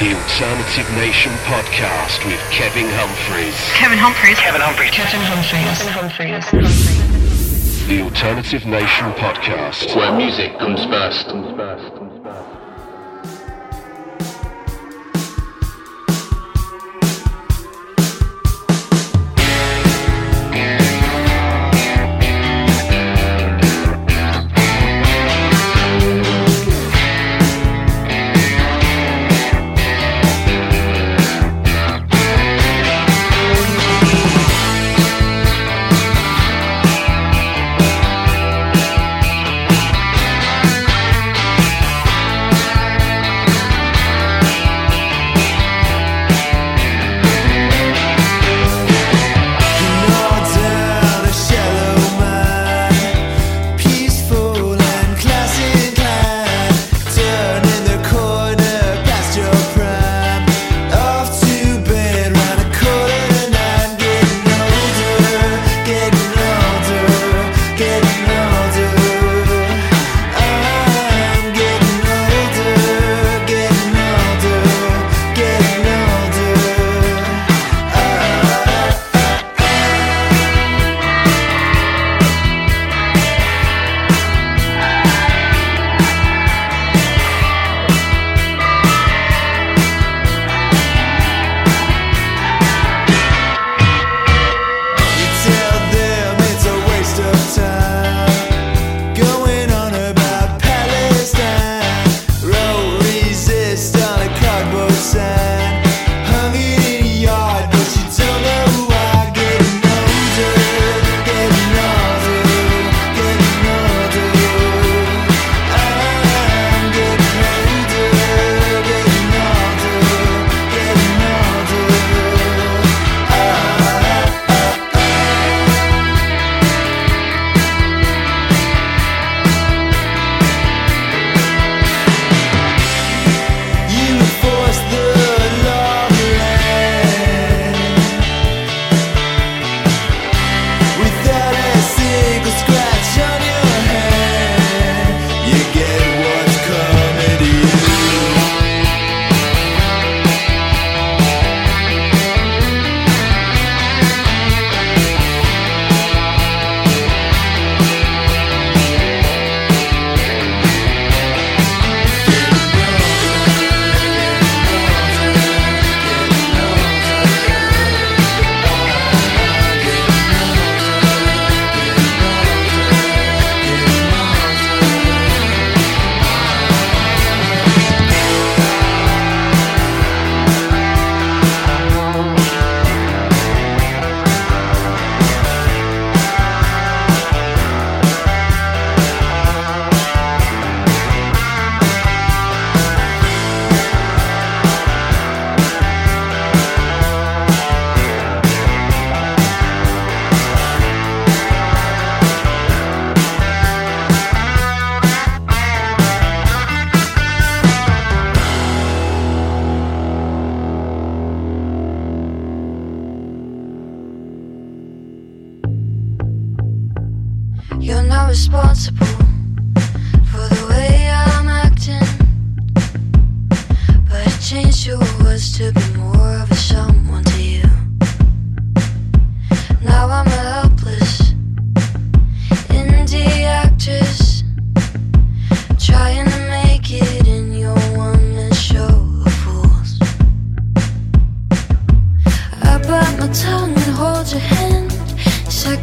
The Alternative Nation podcast with Kevin Humphreys. Kevin Humphreys. Kevin Humphreys. Kevin Humphreys. Kevin Humphreys. The Alternative Nation podcast, where music comes first. Comes first. You're not responsible for the way I'm acting. But I changed your words to be more of a someone.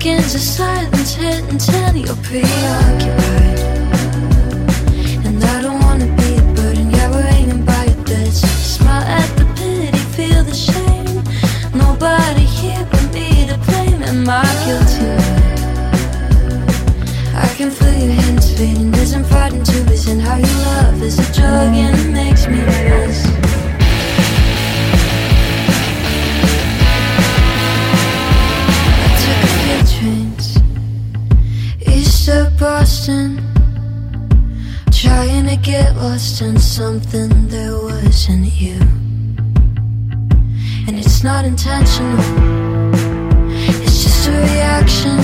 seconds of silence hit until you're preoccupied. And I don't wanna be a burden, yeah, we're hanging by your bits. Smile at the pity, feel the shame. Nobody here but me to blame, and my guilt. I can feel your hands fading, isn't fighting to listen. How you love is a drug and it makes me miss. of Boston, trying to get lost in something that wasn't you. And it's not intentional, it's just a reaction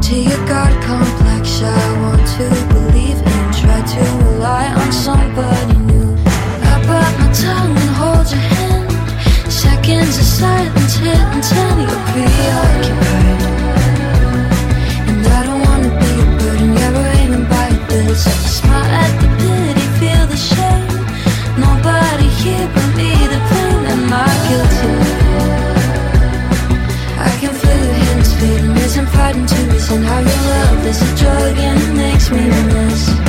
to your God complex. I want to believe in, try to rely on somebody new. I bite my tongue and hold your hand. Seconds of silence hit until you're preoccupied. Reason how your love is a drug and it makes me miss.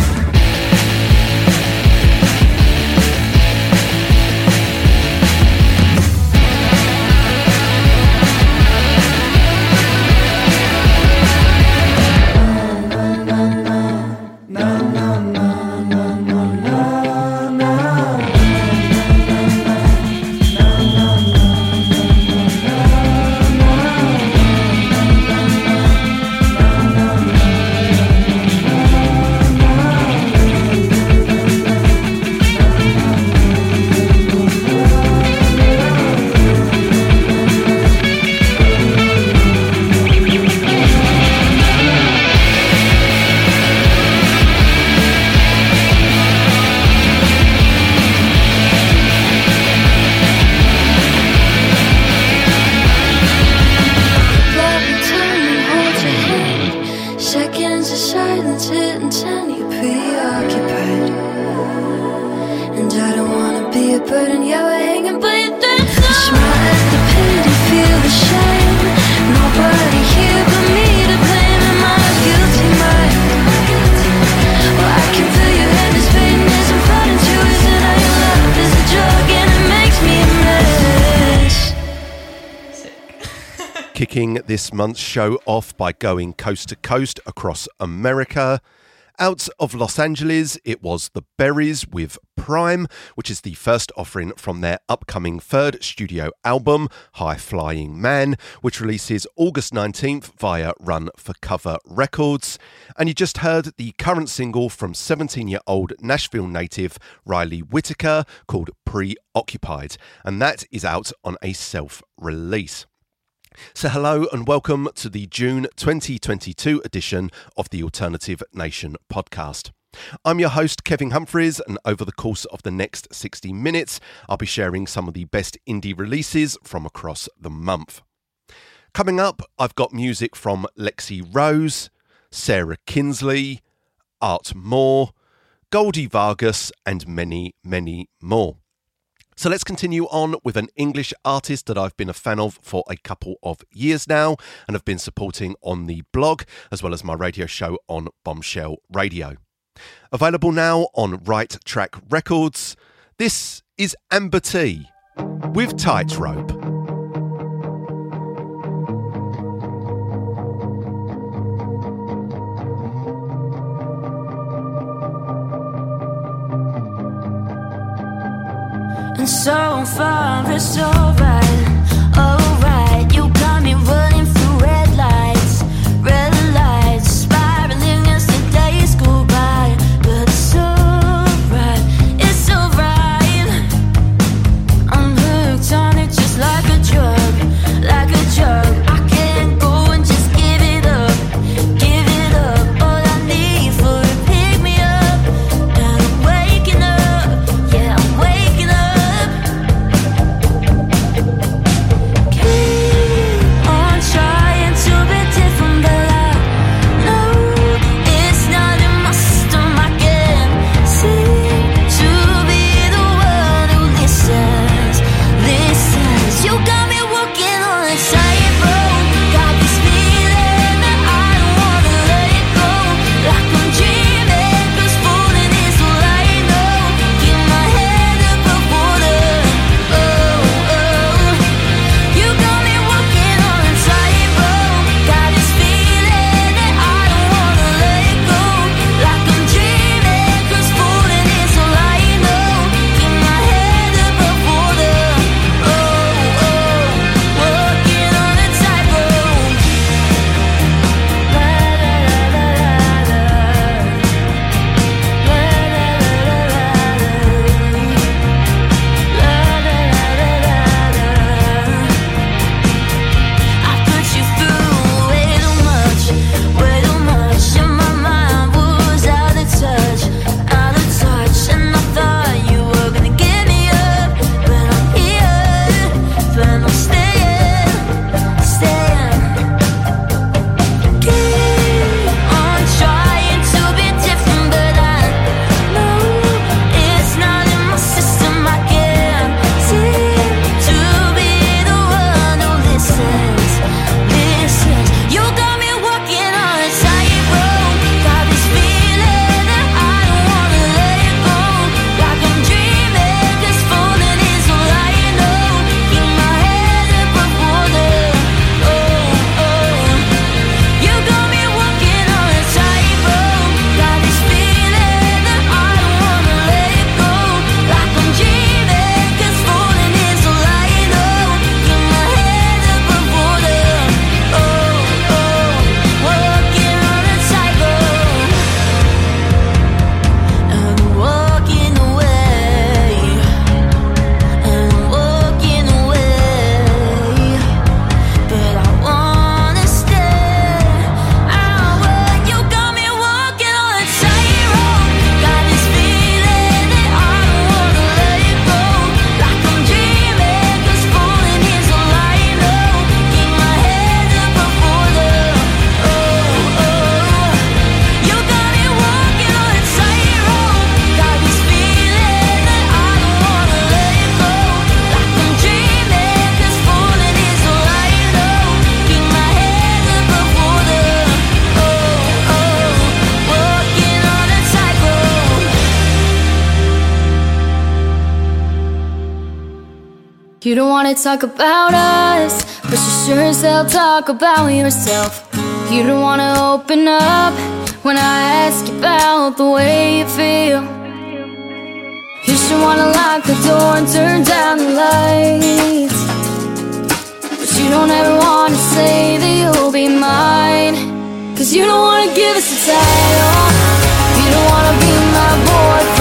This month's show off by going coast to coast across America. Out of Los Angeles, it was The Berries with Prime, which is the first offering from their upcoming third studio album, High Flying Man, which releases August 19th via Run for Cover Records. And you just heard the current single from 17 year old Nashville native Riley Whittaker called Preoccupied, and that is out on a self release. So, hello and welcome to the June 2022 edition of the Alternative Nation podcast. I'm your host, Kevin Humphreys, and over the course of the next 60 minutes, I'll be sharing some of the best indie releases from across the month. Coming up, I've got music from Lexie Rose, Sarah Kinsley, Art Moore, Goldie Vargas, and many, many more. So let's continue on with an English artist that I've been a fan of for a couple of years now and have been supporting on the blog as well as my radio show on Bombshell Radio. Available now on Right Track Records, this is Amber T with Tightrope. And so far it's alright, talk about us But you sure as hell talk about yourself. You don't wanna open up When I ask you about the way you feel. You should wanna lock the door and turn down the lights. But you don't ever wanna say that you'll be mine Cause you don't wanna give us a title. You don't wanna be my boyfriend.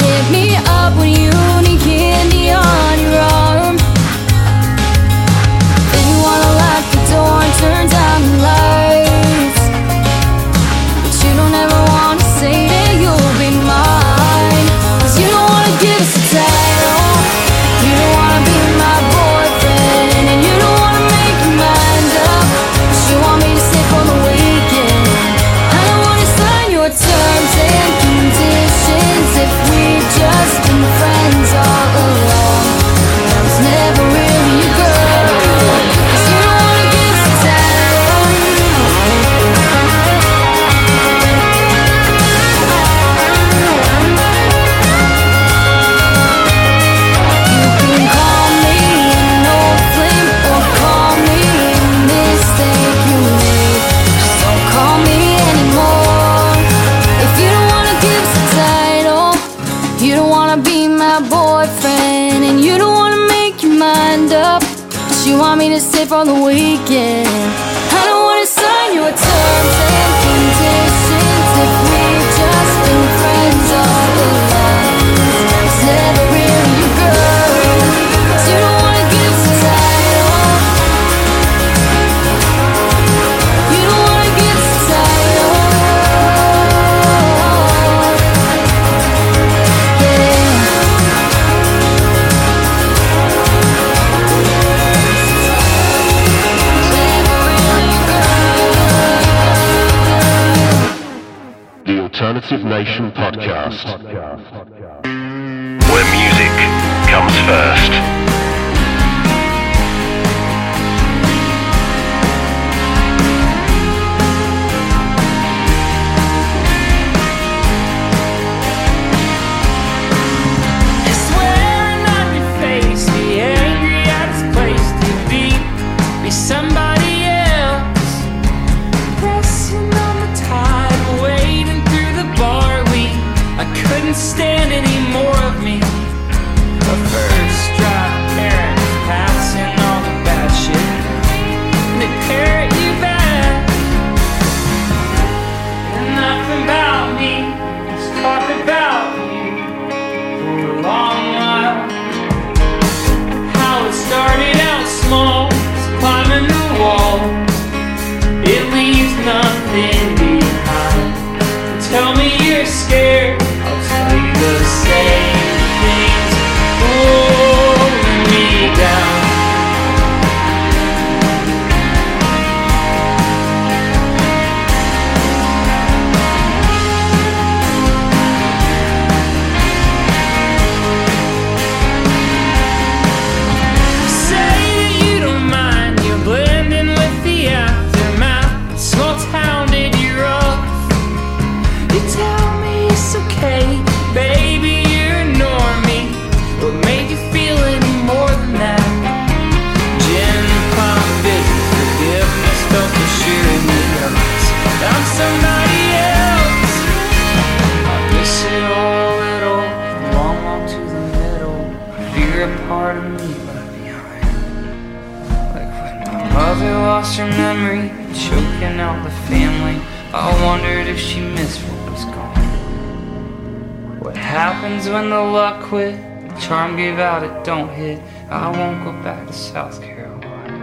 happens when the luck quit. The charm gave out, it don't hit. I won't go back to South Carolina.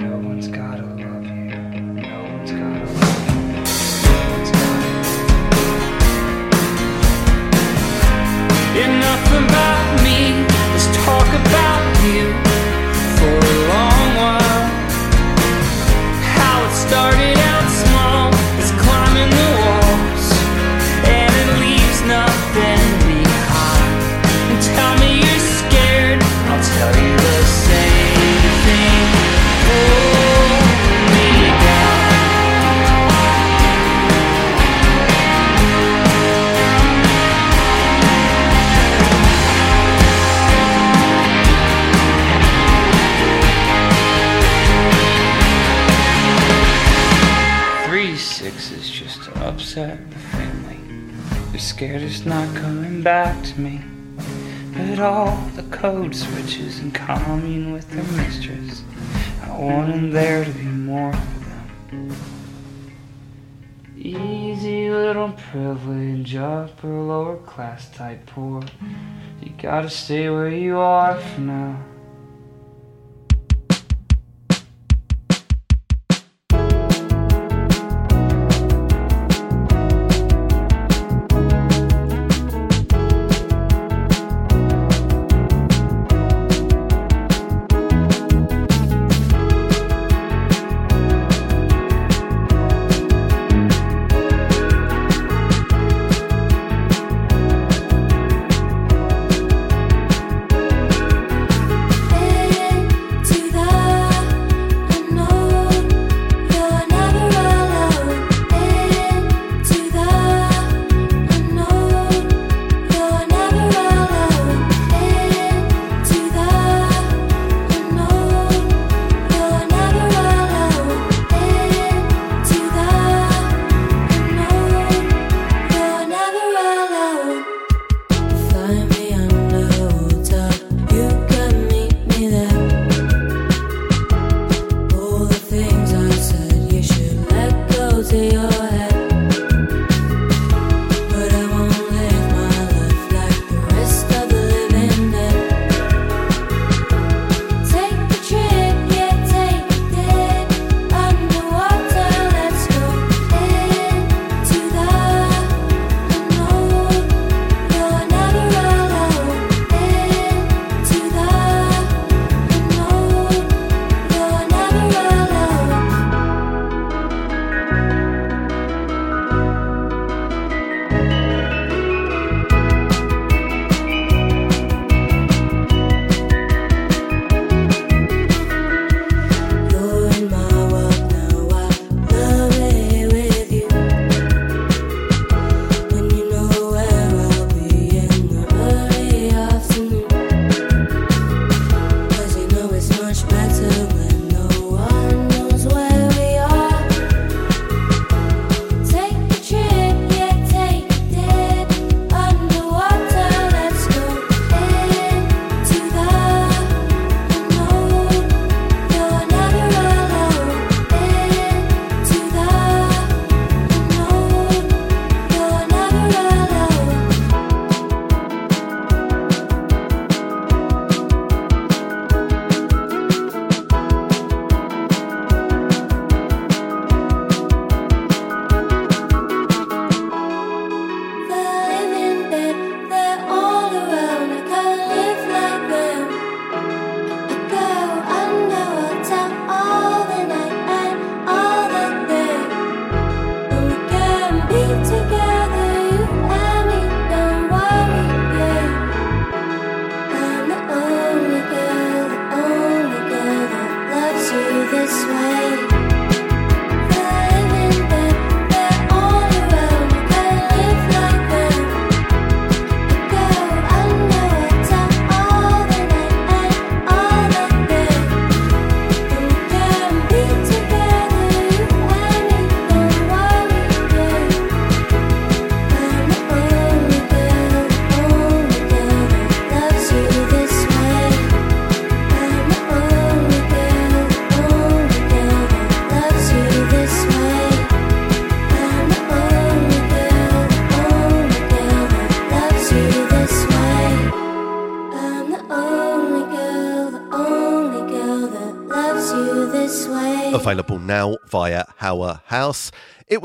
No one's gotta love you. No one's gotta love you. Enough about me, let's talk about you for a long while. How it started stand scared it's not coming back to me. But all the code switches in commune with their mistress. I wanted there to be more for them. Easy little privilege, upper lower class type poor. You gotta stay where you are for now.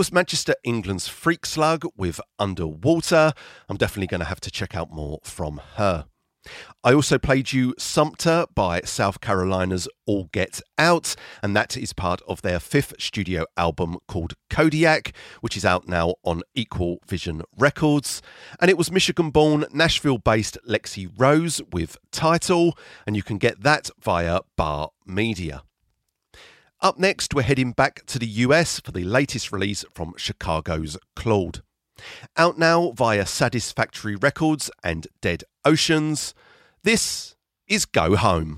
Was Manchester, England's Freak Slug with Underwater. I'm definitely going to have to check out more from her. I also played you Sumpter by South Carolina's All Get Out, and that is part of their fifth studio album called Kodiak, which is out now on Equal Vision Records. And it was Michigan born, Nashville based Lexie Rose with Title, and you can get that via Bar Media. Up next, we're heading back to the US for the latest release from Chicago's Claud. Out now via Saddest Factory Records and Dead Oceans, this is Go Home.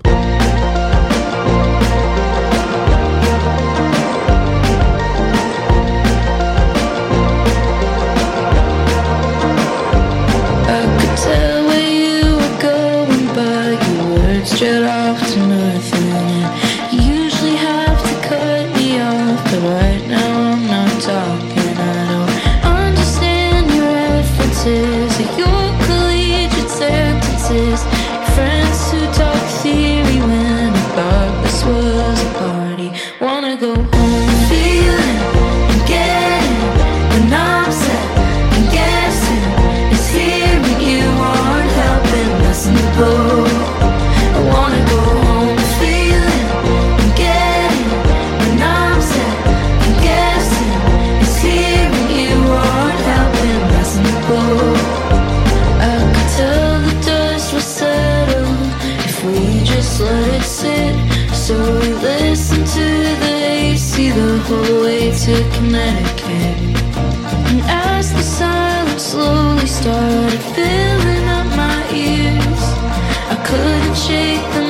to Connecticut. And as the silence slowly started filling up my ears, I couldn't shake the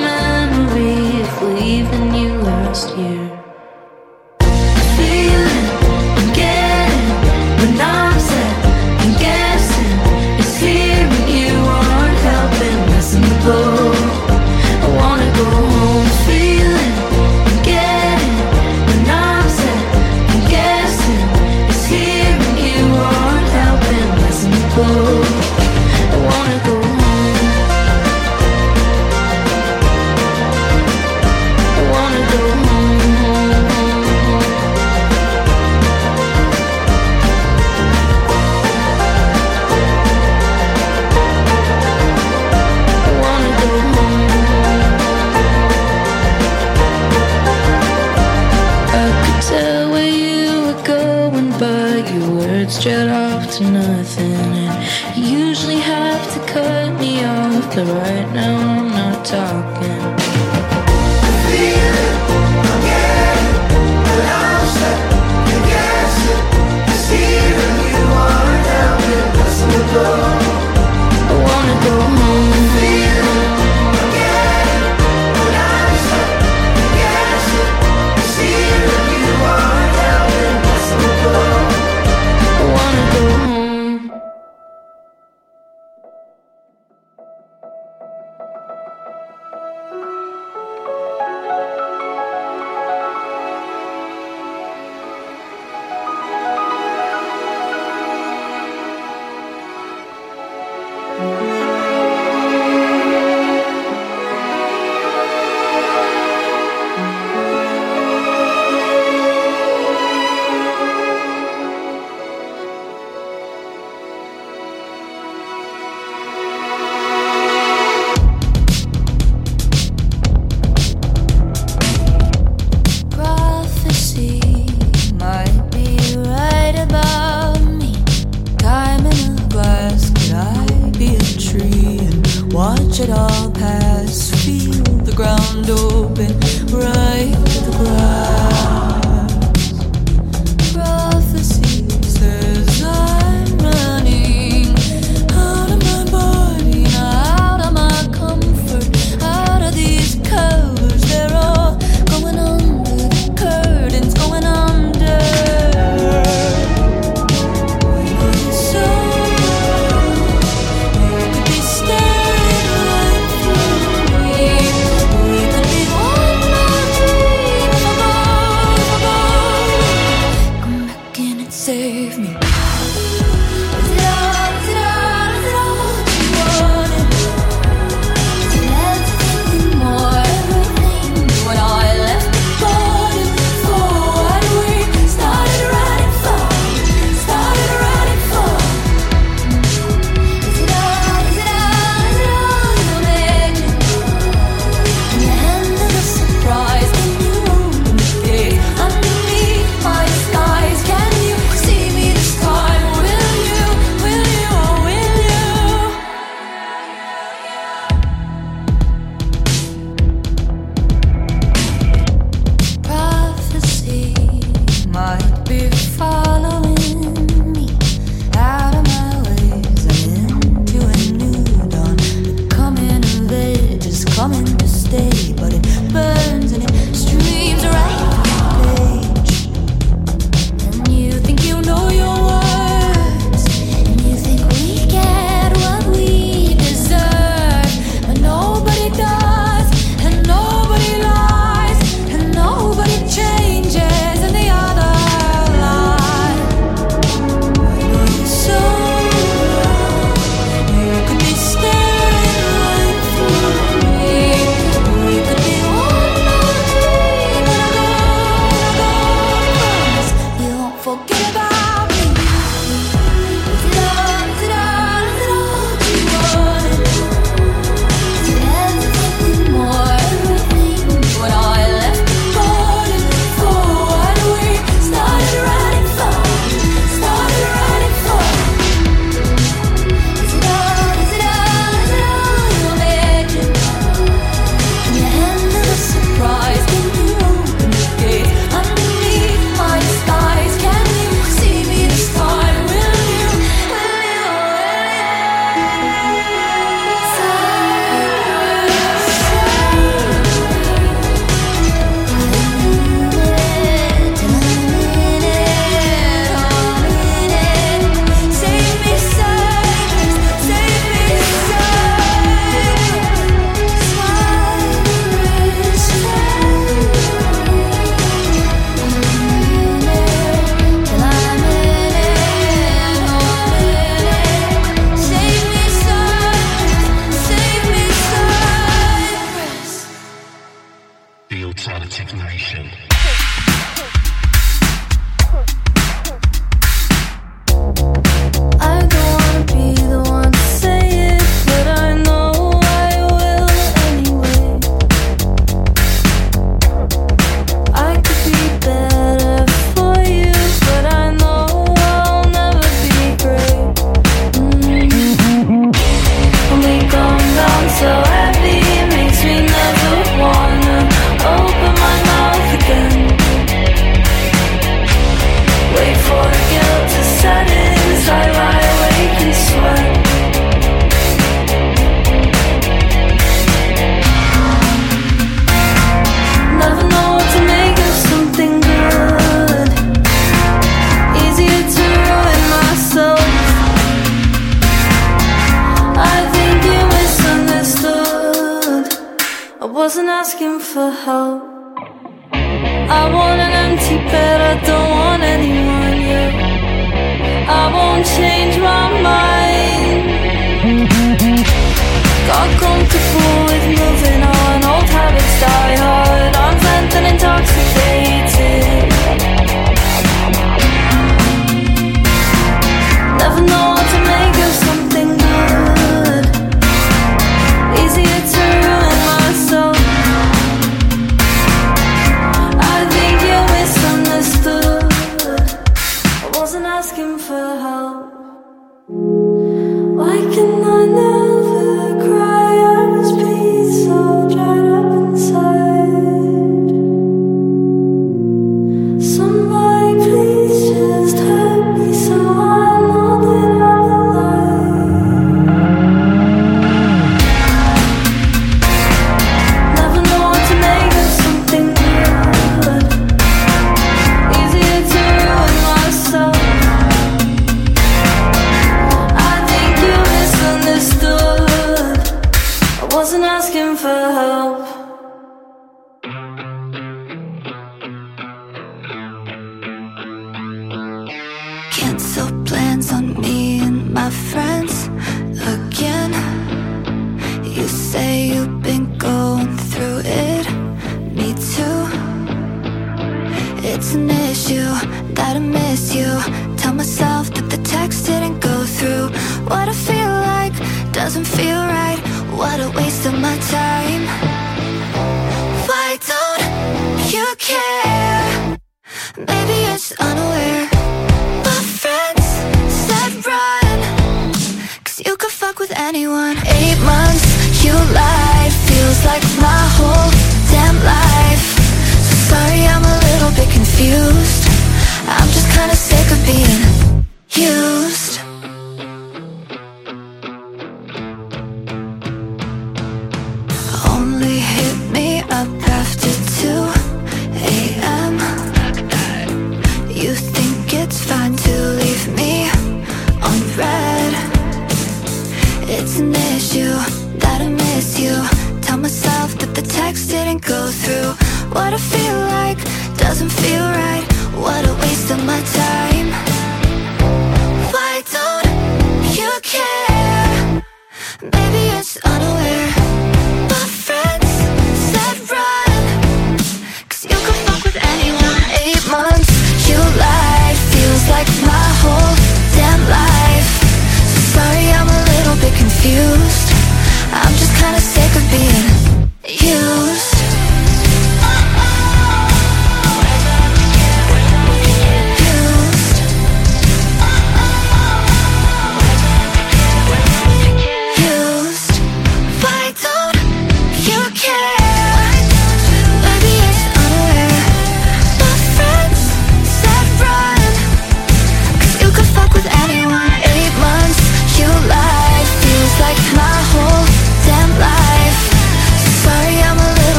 confused.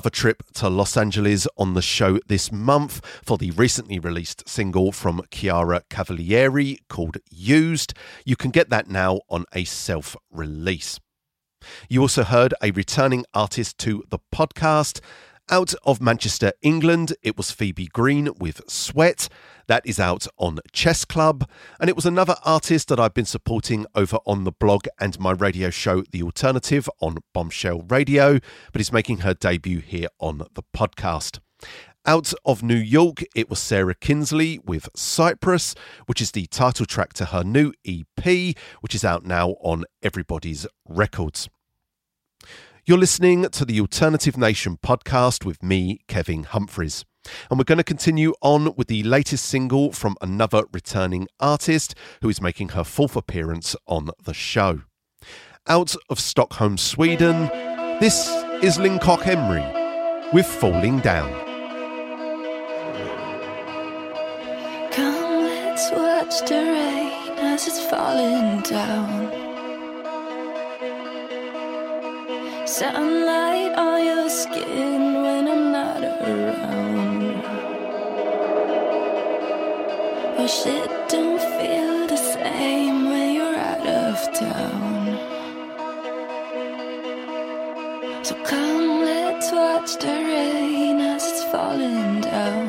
Another trip to Los Angeles on the show this month for the recently released single from Chiara Cavalieri called Used. You can get that now on a self release. You also heard a returning artist to the podcast. Out of Manchester, England, it was Phoebe Green with Sweat. That is out on Chess Club. And it was another artist that I've been supporting over on the blog and my radio show, The Alternative, on Bombshell Radio, but is making her debut here on the podcast. Out of New York, it was Sarah Kinsley with Cypress, which is the title track to her new EP, which is out now on Everybody's Records. You're listening to the Alternative Nation podcast with me, Kevin Humphreys. And we're going to continue on with the latest single from another returning artist who is making her fourth appearance on the show. Out of Stockholm, Sweden, this is Lincock Emery with Falling Down. Come, let's watch the rain as it's falling down. Sunlight on your skin when I'm not around. shit don't feel the same when you're out of town. So come, let's watch the rain as it's falling down.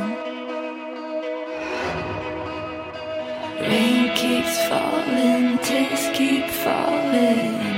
Rain keeps falling, tears keep falling.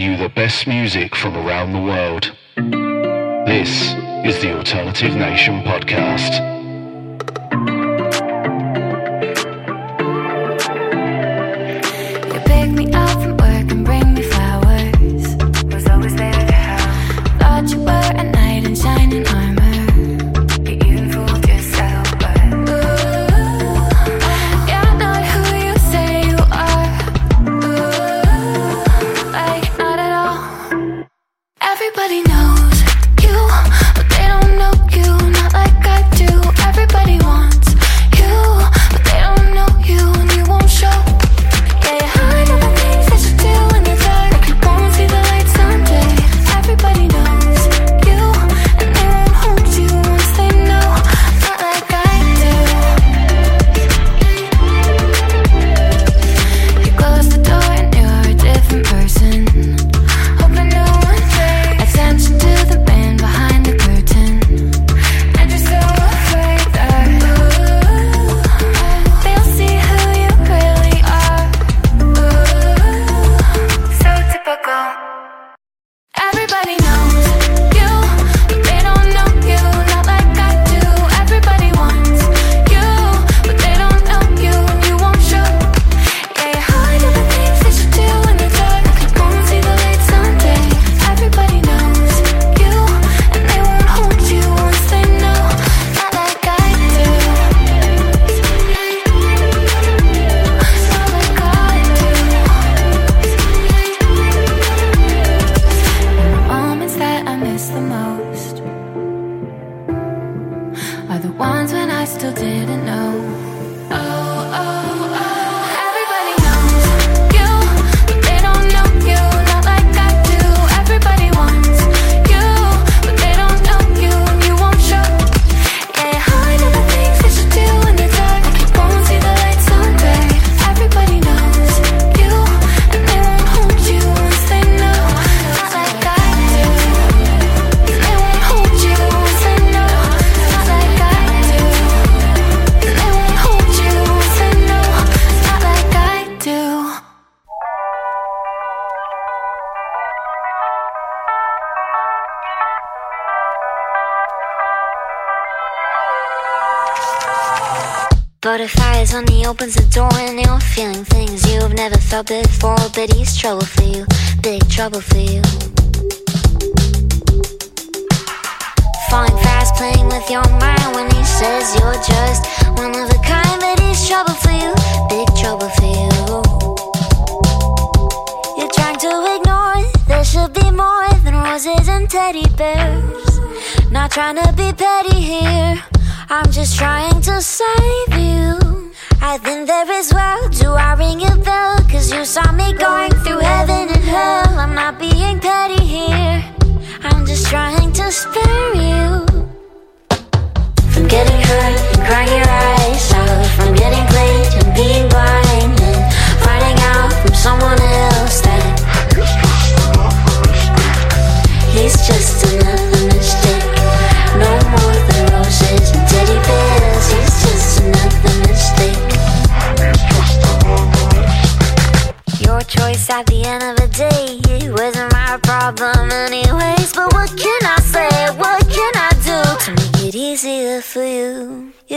bringing you the best music from around the world. This is the Alternative Nation Podcast. cities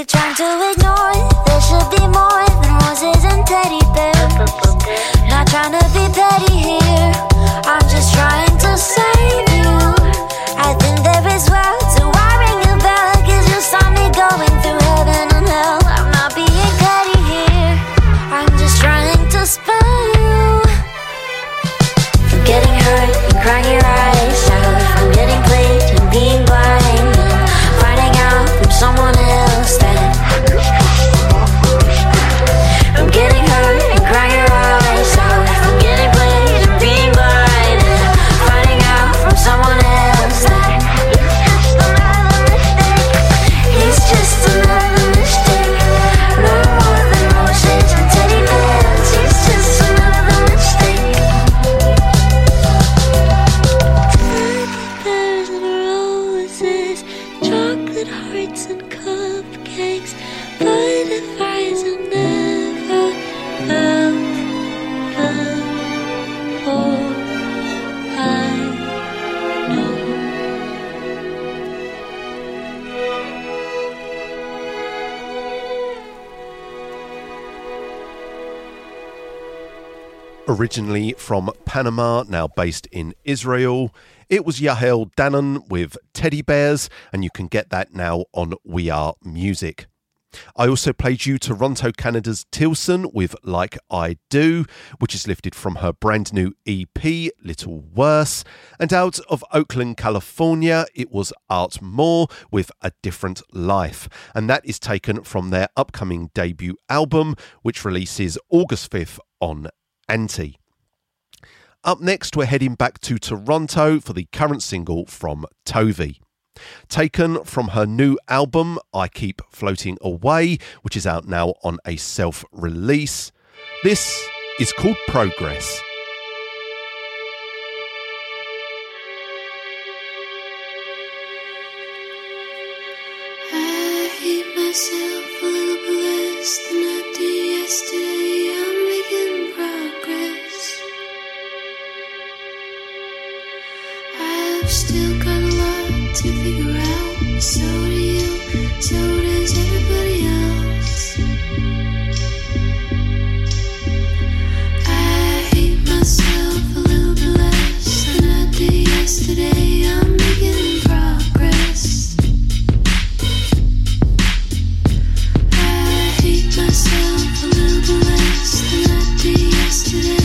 trying to ignore Originally from Panama, now based in Israel, it was Yael Danon with Teddy Bears, and you can get that now on We Are Music. I also played you Toronto, Canada's Tilson with Like I Do, which is lifted from her brand new EP, Little Worse. And out of Oakland, California, it was Art Moore with A Different Life. And that is taken from their upcoming debut album, which releases August 5th on Anti. Up next, we're heading back to Toronto for the current single from Tovey. Taken from her new album, I Keep Floating Away, which is out now on a self release. This is called Progress. Yesterday. I'm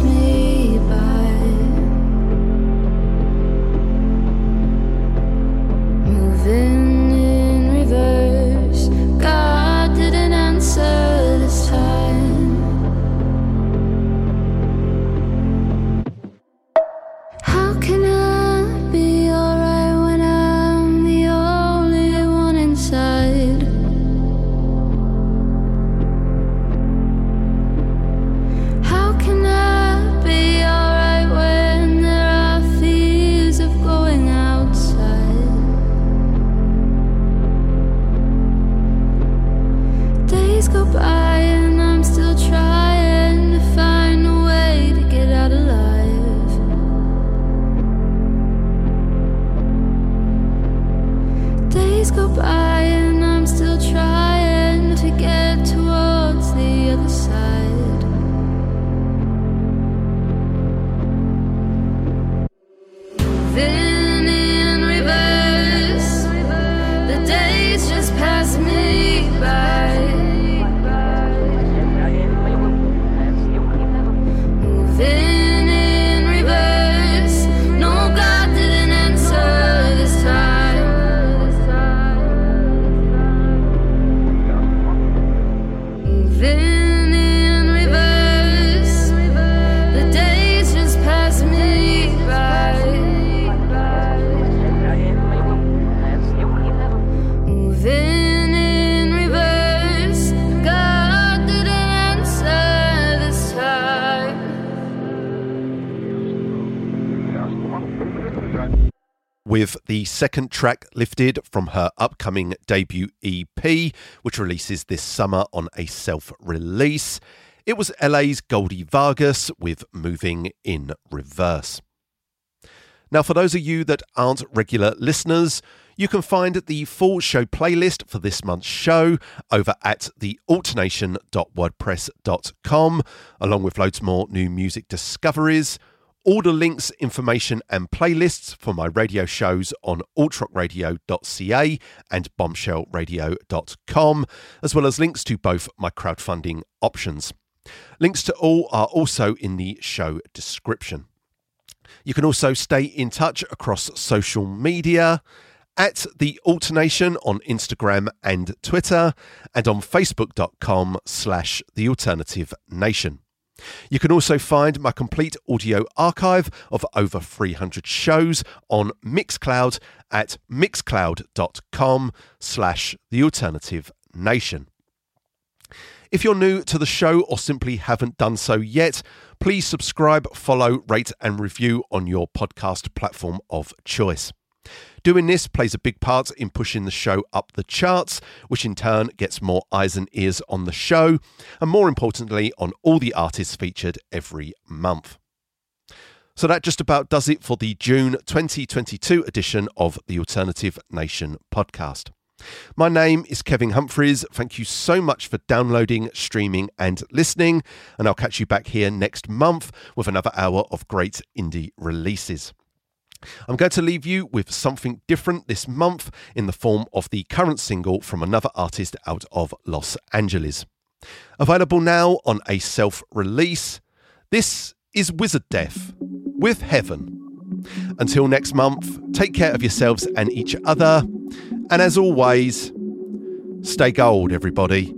me with the second track lifted from her upcoming debut EP, which releases this summer on a self release. It was LA's Goldie Vargas with Moving in Reverse. Now, for those of you that aren't regular listeners, you can find the full show playlist for this month's show over at thealtnation.wordpress.com, along with loads more new music discoveries. All the links, information, and playlists for my radio shows on altrockradio.ca and bombshellradio.com, as well as links to both my crowdfunding options. Links to all are also in the show description. You can also stay in touch across social media at the altnation on Instagram and Twitter and on facebook.com slash the alternative nation. You can also find my complete audio archive of over 300 shows on Mixcloud at mixcloud.com slash the alternative nation. If you're new to the show or simply haven't done so yet, please subscribe, follow, rate, and review on your podcast platform of choice. Doing this plays a big part in pushing the show up the charts, which in turn gets more eyes and ears on the show, and more importantly, on all the artists featured every month. So that just about does it for the June 2022 edition of the Alternative Nation podcast. My name is Kevin Humphreys. Thank you so much for downloading, streaming, and listening. And I'll catch you back here next month with another hour of great indie releases. I'm going to leave you with something different this month in the form of the current single from another artist out of Los Angeles. Available now on a self release, this is Wizard Death with Heaven. Until next month, take care of yourselves and each other. And as always, stay gold, everybody.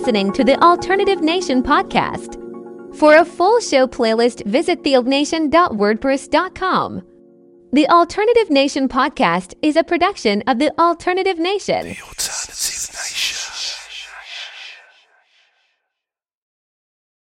Listening to the Alternative Nation podcast. For a full show playlist, visit thealtnation.wordpress.com. The Alternative Nation podcast is a production of the Alternative Nation. Alternative